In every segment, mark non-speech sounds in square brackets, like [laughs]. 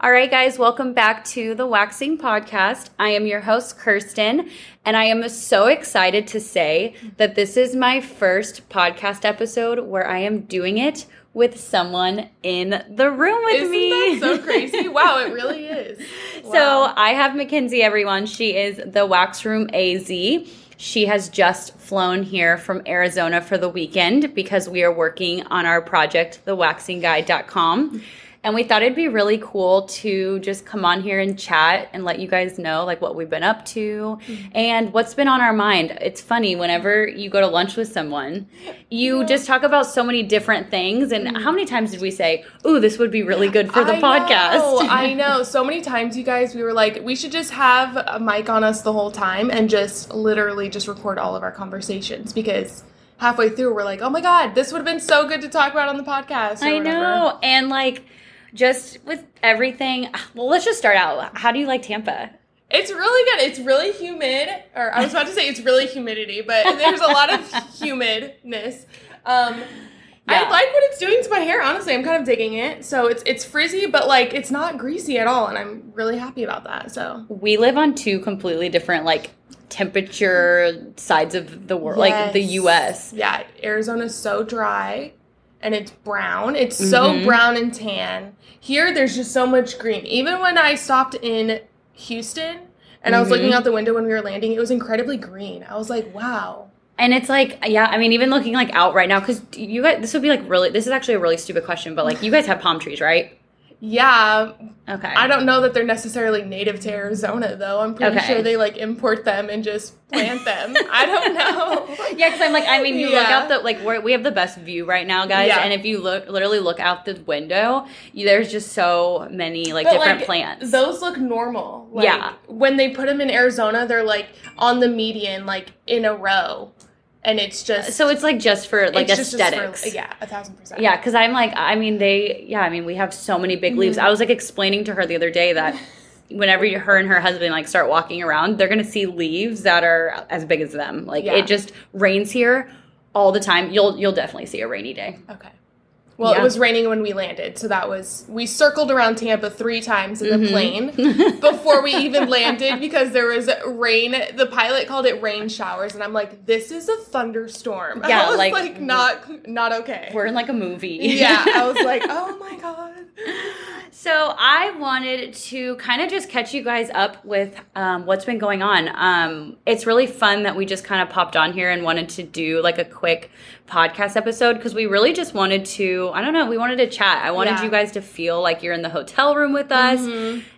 All right, guys, welcome back to the Waxing Podcast. I am your host, Kirsten, and I am so excited to say that this is my first podcast episode where I am doing it with someone in the room with Isn't me. that so [laughs] crazy? wow, it really is. So I have Mckenze, everyone. She is the Wax Room AZ. She has just flown here from Arizona for the weekend because we are working on our project, thewaxingguide.com. And we thought it'd be really cool to just come on here and chat and let you guys know like what we've been up to mm-hmm. and what's been on our mind. It's funny whenever you go to lunch with someone, you just talk about so many different things. And mm. how many times did we say, "Ooh, this would be really good for the I podcast"? Know, [laughs] I know. So many times, you guys, we were like, we should just have a mic on us the whole time and just literally just record all of our conversations because halfway through we're like, oh my god, this would have been so good to talk about on the podcast. I know. And like just with everything, well, let's just start out. How do you like Tampa? It's really good. It's really humid, or I was about to say it's really humidity, but there's a lot of humidness. Um, I Yeah. like what it's doing to my hair. Honestly, I'm kind of digging it. So it's it's frizzy, but like it's not greasy at all, and I'm really happy about that. So We live on two completely different like temperature sides of the world, like the US. Yeah, Arizona's so dry and it's brown. It's so Mhm. brown and tan. Here, there's just so much green. Even when I stopped in Houston and I was looking Mhm. out the window when we were landing, it was incredibly green. I was like, wow. And it's like, yeah, I mean, even looking like out right now, because you guys, this would be like really, this is actually a really stupid question, but like, you guys have palm trees, right? Yeah, Okay. I don't know that they're necessarily native to Arizona though. I'm pretty Okay. sure they like import them and just plant them. [laughs] I don't know. [laughs] Yeah, because I'm like, I mean, you look out the like we're, we have the best view right now, guys. Yeah. And if you look, literally look out the window, you, there's just so many like But, different like, plants. Those look normal. Like, Yeah. When they put them in Arizona, they're like on the median, like in a row, and it's just so it's like just for like just- just for- aesthetics. yeah, a thousand percent. Yeah, because I'm like, I mean, they, yeah, I mean, we have so many big leaves. Mm-hmm. I was like explaining to her the other day that [laughs] whenever you, her and her husband like start walking around, they're gonna see leaves that are as big as them. Like Yeah. it just rains here all the time. You'll you'll definitely see a rainy day. Okay. Well, Yeah. it was raining when we landed, so that was we circled around Tampa three times in the Mhm. plane [laughs] before we even landed because there was rain. The pilot called it rain showers, and I'm like, "This is a thunderstorm." Yeah, [laughs] I was like- like, not not okay. We're in like a movie. yeah, I was [laughs] like, "Oh my god." So I wanted to kind of just catch you guys up with um, what's been going on. Um, it's really fun that we just kind of popped on here and wanted to do like a quick podcast episode because we really just wanted to. I don't know. We wanted to chat. I wanted Yeah. you guys to feel like you're in the hotel room with us,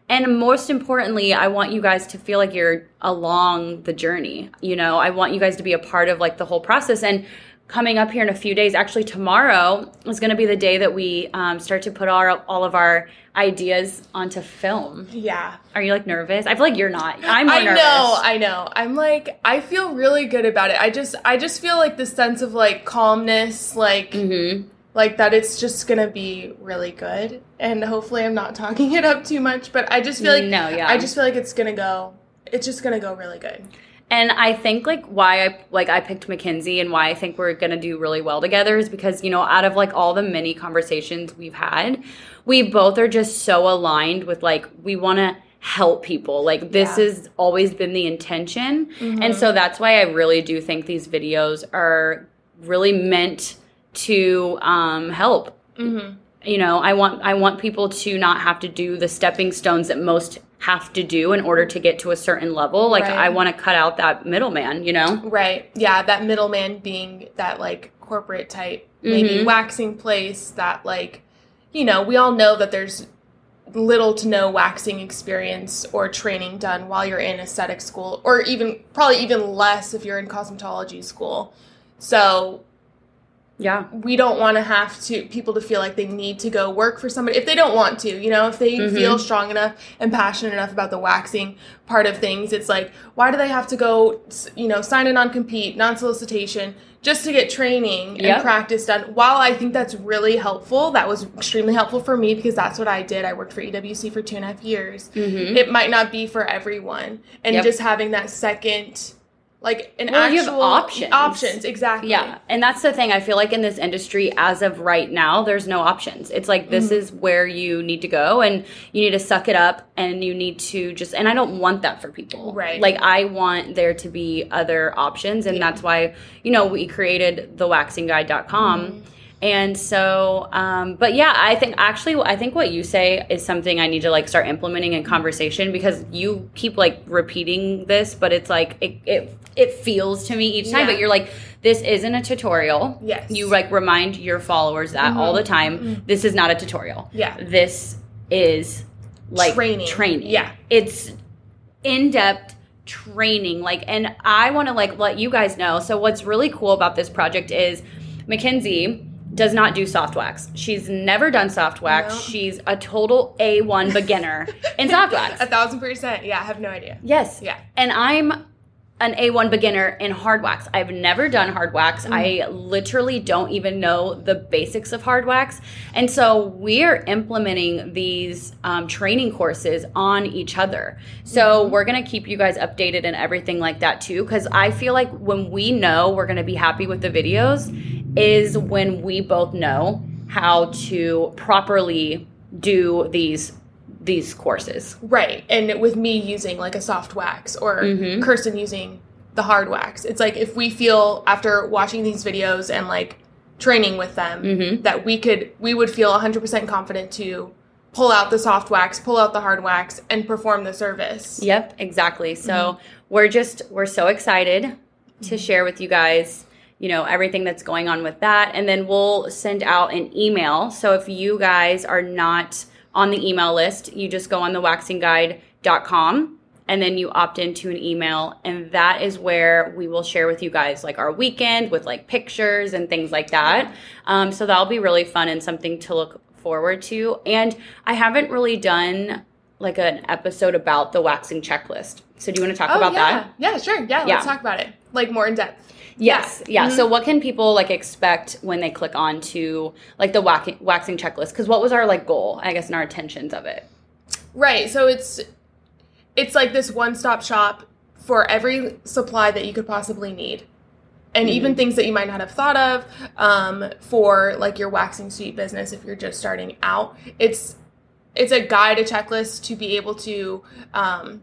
and most importantly, I want you guys to feel like you're along the journey. You know, I want you guys to be a part of like the whole process and coming up here in a few days actually tomorrow is going to be the day that we um, start to put our, all of our ideas onto film Yeah. are you like nervous i feel like you're not i'm more I nervous know, I know. I'm like, I feel really good about it. I just, I just feel like the sense of like calmness, like, mm-hmm. Like that it's just gonna be really good. And hopefully, I'm not talking [laughs] it up too much, but I just feel like, No, yeah. I just feel like it's gonna go, it's just gonna go really good. and i think like why i like i picked Mckenze and why i think we're gonna do really well together is because you know out of like all the many conversations we've had we both are just so aligned with like we want to help people like this Yeah. has always been the intention and mm-hmm. so that's why i really do think these videos are really meant to um, help Mm-hmm. you know i want i want people to not have to do the stepping stones that most have to do in order to get to a certain level like Right. i want to cut out that middleman you know Right. Yeah, that middleman being that like corporate type, maybe Mhm. waxing place that like, you know, we all know that there's little to no waxing experience or training done while you're in aesthetic school, or even probably even less if you're in cosmetology school. So yeah we don't want to have to people to feel like they need to go work for somebody if they don't want to you know if they Mhm. feel strong enough and passionate enough about the waxing part of things it's like why do they have to go you know sign a non-compete non-solicitation just to get training and practice done while i think that's really helpful that was extremely helpful for me because that's what i did i worked for ewc for two and a half years mm-hmm. it might not be for everyone and Yep. just having that second like an Well, you have options. Options, exactly. Yeah. And that's the thing. I feel like in this industry, as of right now, there's no options. It's like this Mm-hmm. is where you need to go and you need to suck it up and you need to just, and I don't want that for people. Right. Like, I want there to be other options. And Yeah. that's why, you know, we created the waxingguide.com. Mm-hmm. And so, um, but yeah, I think actually, I think what you say is something I need to like start implementing in conversation because you keep like repeating this, but it's like it it, it feels to me each time. Yeah. But you're like, this isn't a tutorial. Yes. You like remind your followers that all the time. This is not a tutorial. Yeah. This is like Training. Training. Yeah. It's in depth training. Like, and I want to like let you guys know. So what's really cool about this project is Mckenze does not do soft wax. She's never done soft wax. No. She's a total A1 beginner in soft [laughs] wax. A thousand percent. Yeah, I have no idea. Yes. Yeah. And I'm an A1 beginner in hard wax. I've never done hard wax. I literally don't even know the basics of hard wax. And so we're implementing these um, training courses on each other. So we're going to keep you guys updated and everything like that too. Because I feel like when we know we're going to be happy with the videos, is when we both know how to properly do these these courses. Right. And with me using like a soft wax or Mhm. Kirsten using the hard wax, it's like if we feel after watching these videos and like training with them Mhm. that we could, we would feel 100% confident to pull out the soft wax, pull out the hard wax, and perform the service. Yep, exactly. So Mm-hmm. we're just we're so excited to share with you guys, you know, everything that's going on with that and then we'll send out an email. So if you guys are not on the email list, you just go on the waxingguide.com and then you opt into an email and that is where we will share with you guys like our weekend with like pictures and things like that. Um, so that'll be really fun and something to look forward to. And I haven't really done like an episode about the waxing checklist. So do you want to talk Oh, about yeah. that? Yeah, sure. Yeah, Yeah. let's talk about it. Like more in depth. Yes. Yeah. Mhm. So what can people like expect when they click on to like the waxing, waxing checklist? Because what was our like goal, I guess, and our intentions of it? Right. So it's it's like this one-stop shop for every supply that you could possibly need. And even things that you might not have thought of um, for like your waxing suite business if you're just starting out. It's it's a guide, a checklist to be able to um,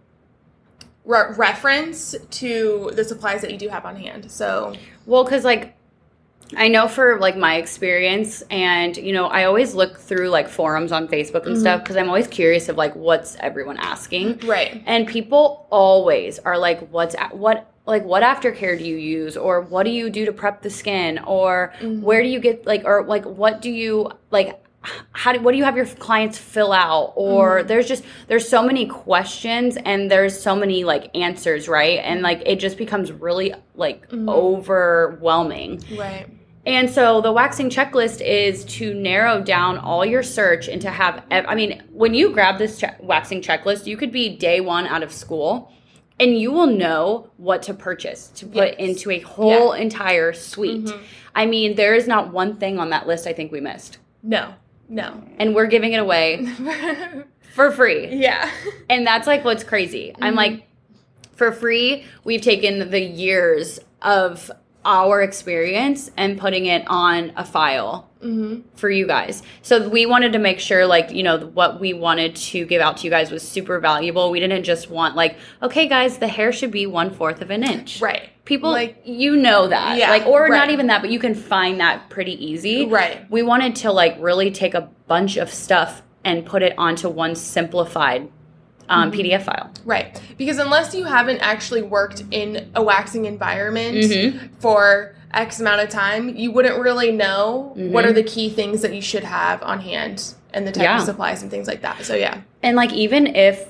re- reference to the supplies that you do have on hand. So Well, because like I know for like my experience, and you know, I always look through like forums on Facebook and mm-hmm. stuff because I'm always curious of like what's everyone asking. right, And people always are like, "What's a- what like what aftercare do you use, or what do you do to prep the skin, or mm-hmm. where do you get like, or like what do you like." How do what do you have your clients fill out? Or mm-hmm. there's just there's so many questions and there's so many like answers right? And mm-hmm. like it just becomes really like mm-hmm. overwhelming. Right, and so the waxing checklist is to narrow down all your search and to have, ev- I mean, when you grab this che- waxing checklist, you could be day one out of school and you will know what to purchase to put Yes. into a whole entire suite. Mhm. I mean, there is not one thing on that list I think we missed. no, no, And we're giving it away [laughs] for free. yeah, And that's like what's crazy. I'm like, for free, we've taken the years of our experience and putting it on a file hmm for you guys. So we wanted to make sure, like, you know, what we wanted to give out to you guys was super valuable. We didn't just want, like, okay, guys, the hair should be one fourth of an inch. right, People, Like- you know that. Yeah, like, or not even that, but you can find that pretty easy. right. We wanted to, like, really take a bunch of stuff and put it onto one simplified um, Mm-hmm. PDF file. Right. Because unless you haven't actually worked in a waxing environment Mhm. for X amount of time, you wouldn't really know what Mhm. are the key things that you should have on hand and the type Yeah. of supplies and things like that. So yeah. And like even if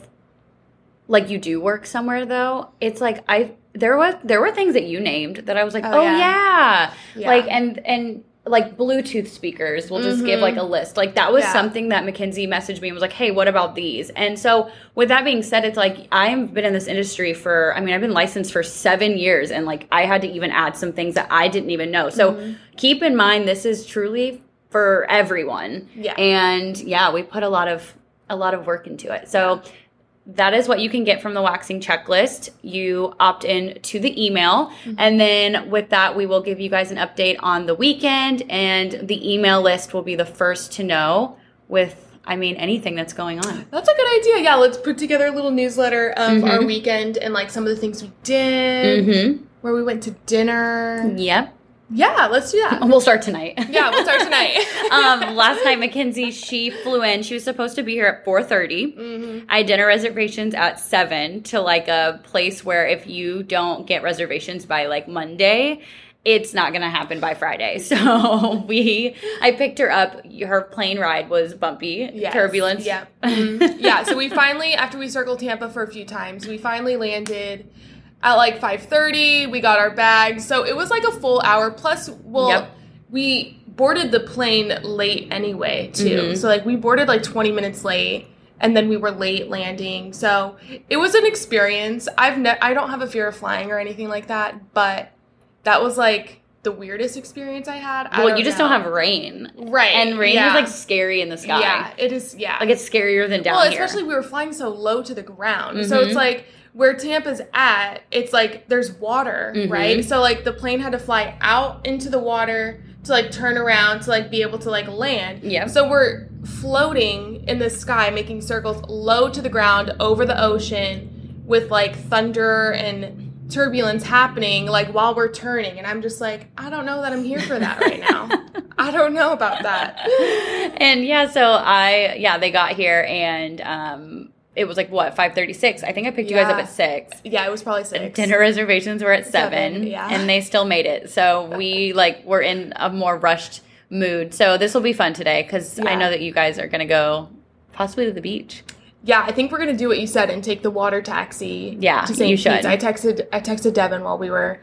like you do work somewhere though, it's like I there was there were things that you named that I was like, Oh, "Oh, yeah. yeah. Like and and like Bluetooth speakers, we'll just give Mhm. like a list. Like that was Yeah. something that Mckenze messaged me and was like, "Hey, what about these?" And so with that being said, it's like I've been in this industry for I mean, I've been licensed for 7 years and like I had to even add some things that I didn't even know. So Mhm. keep in mind this is truly for everyone Yeah. and yeah we put a lot of a lot of work into it so that is what you can get from the waxing checklist. You opt in to the email, and then with that, we will give you guys an update on the weekend, and the email list will be the first to know with, I mean, anything that's going on. That's a good idea. Yeah, let's put together a little newsletter of Mhm. our weekend and like some of the things we did, Mm-hmm. where we went to dinner. Yep. Yeah, let's do that. We'll start tonight. yeah, we'll start tonight. [laughs] um, last night, Mckenze, she flew in. She was supposed to be here at 4.30. hmm I had dinner reservations at 7 to like a place where if you don't get reservations by like Monday, it's not going to happen by Friday. [laughs] So we, I picked her up. Her plane ride was bumpy, Yes. turbulence. Yeah. [laughs] Mhm. yeah. So we finally, after we circled Tampa for a few times, we finally landed at like 5:30. We got our bags, so it was like a full hour. Plus, well, Yep. we boarded the plane late anyway too. Mhm. So like we boarded like 20 minutes late. And then we were late landing, so it was an experience. I've ne- I don't have a fear of flying or anything like that, but that was like the weirdest experience I had. I Well, you just know. don't have rain. right, And rain yeah. is like scary in the sky. Yeah, it is. Yeah, Like it's scarier than down well, here. especially we were flying so low to the ground. So Mhm. it's like where Tampa's at, it's like there's water, Mhm. right? So like the plane had to fly out into the water to like turn around to like be able to like land. Yeah. So we're floating in the sky, making circles low to the ground over the ocean with like thunder and turbulence happening like while we're turning and I'm just like I don't know that I'm here for that right now. [laughs] I don't know about that. and yeah, so I yeah, they got here and um it was like what, five thirty six. I think I picked you guys up at six. Yeah, it was probably 6. Dinner reservations were at seven, Seven, yeah. and they still made it. So we like were in a more rushed mood. So this will be fun today because I know that you guys are gonna go possibly to the beach. Yeah, I think we're gonna do what you said and take the water taxi. Yeah, to St. you should. Pete's. I texted I texted Devin while we were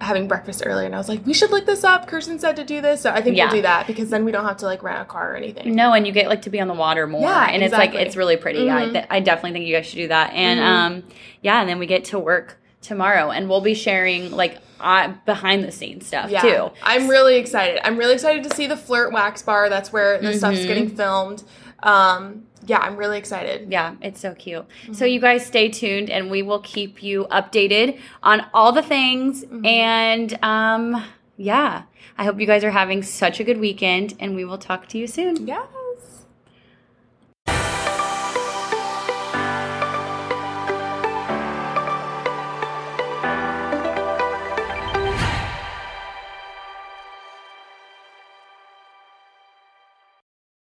having breakfast earlier, and I was like, "We should look this up." Kirsten said to do this, so I think Yeah. we'll do that because then we don't have to like rent a car or anything. No, and you get like to be on the water more, Yeah, and it's like it's really pretty. I Mhm. th- I definitely think you guys should do that. And Mhm. um, yeah, and then we get to work tomorrow, and we'll be sharing like uh, behind the scenes stuff Yeah, too. I'm really excited. I'm really excited to see the Flirt Wax Bar. That's where the stuff's Mhm. getting filmed. Um, yeah, I'm really excited. Yeah, it's so cute. Mm-hmm. So you guys stay tuned and we will keep you updated on all the things Mm-hmm. and um yeah, I hope you guys are having such a good weekend and we will talk to you soon. Yeah.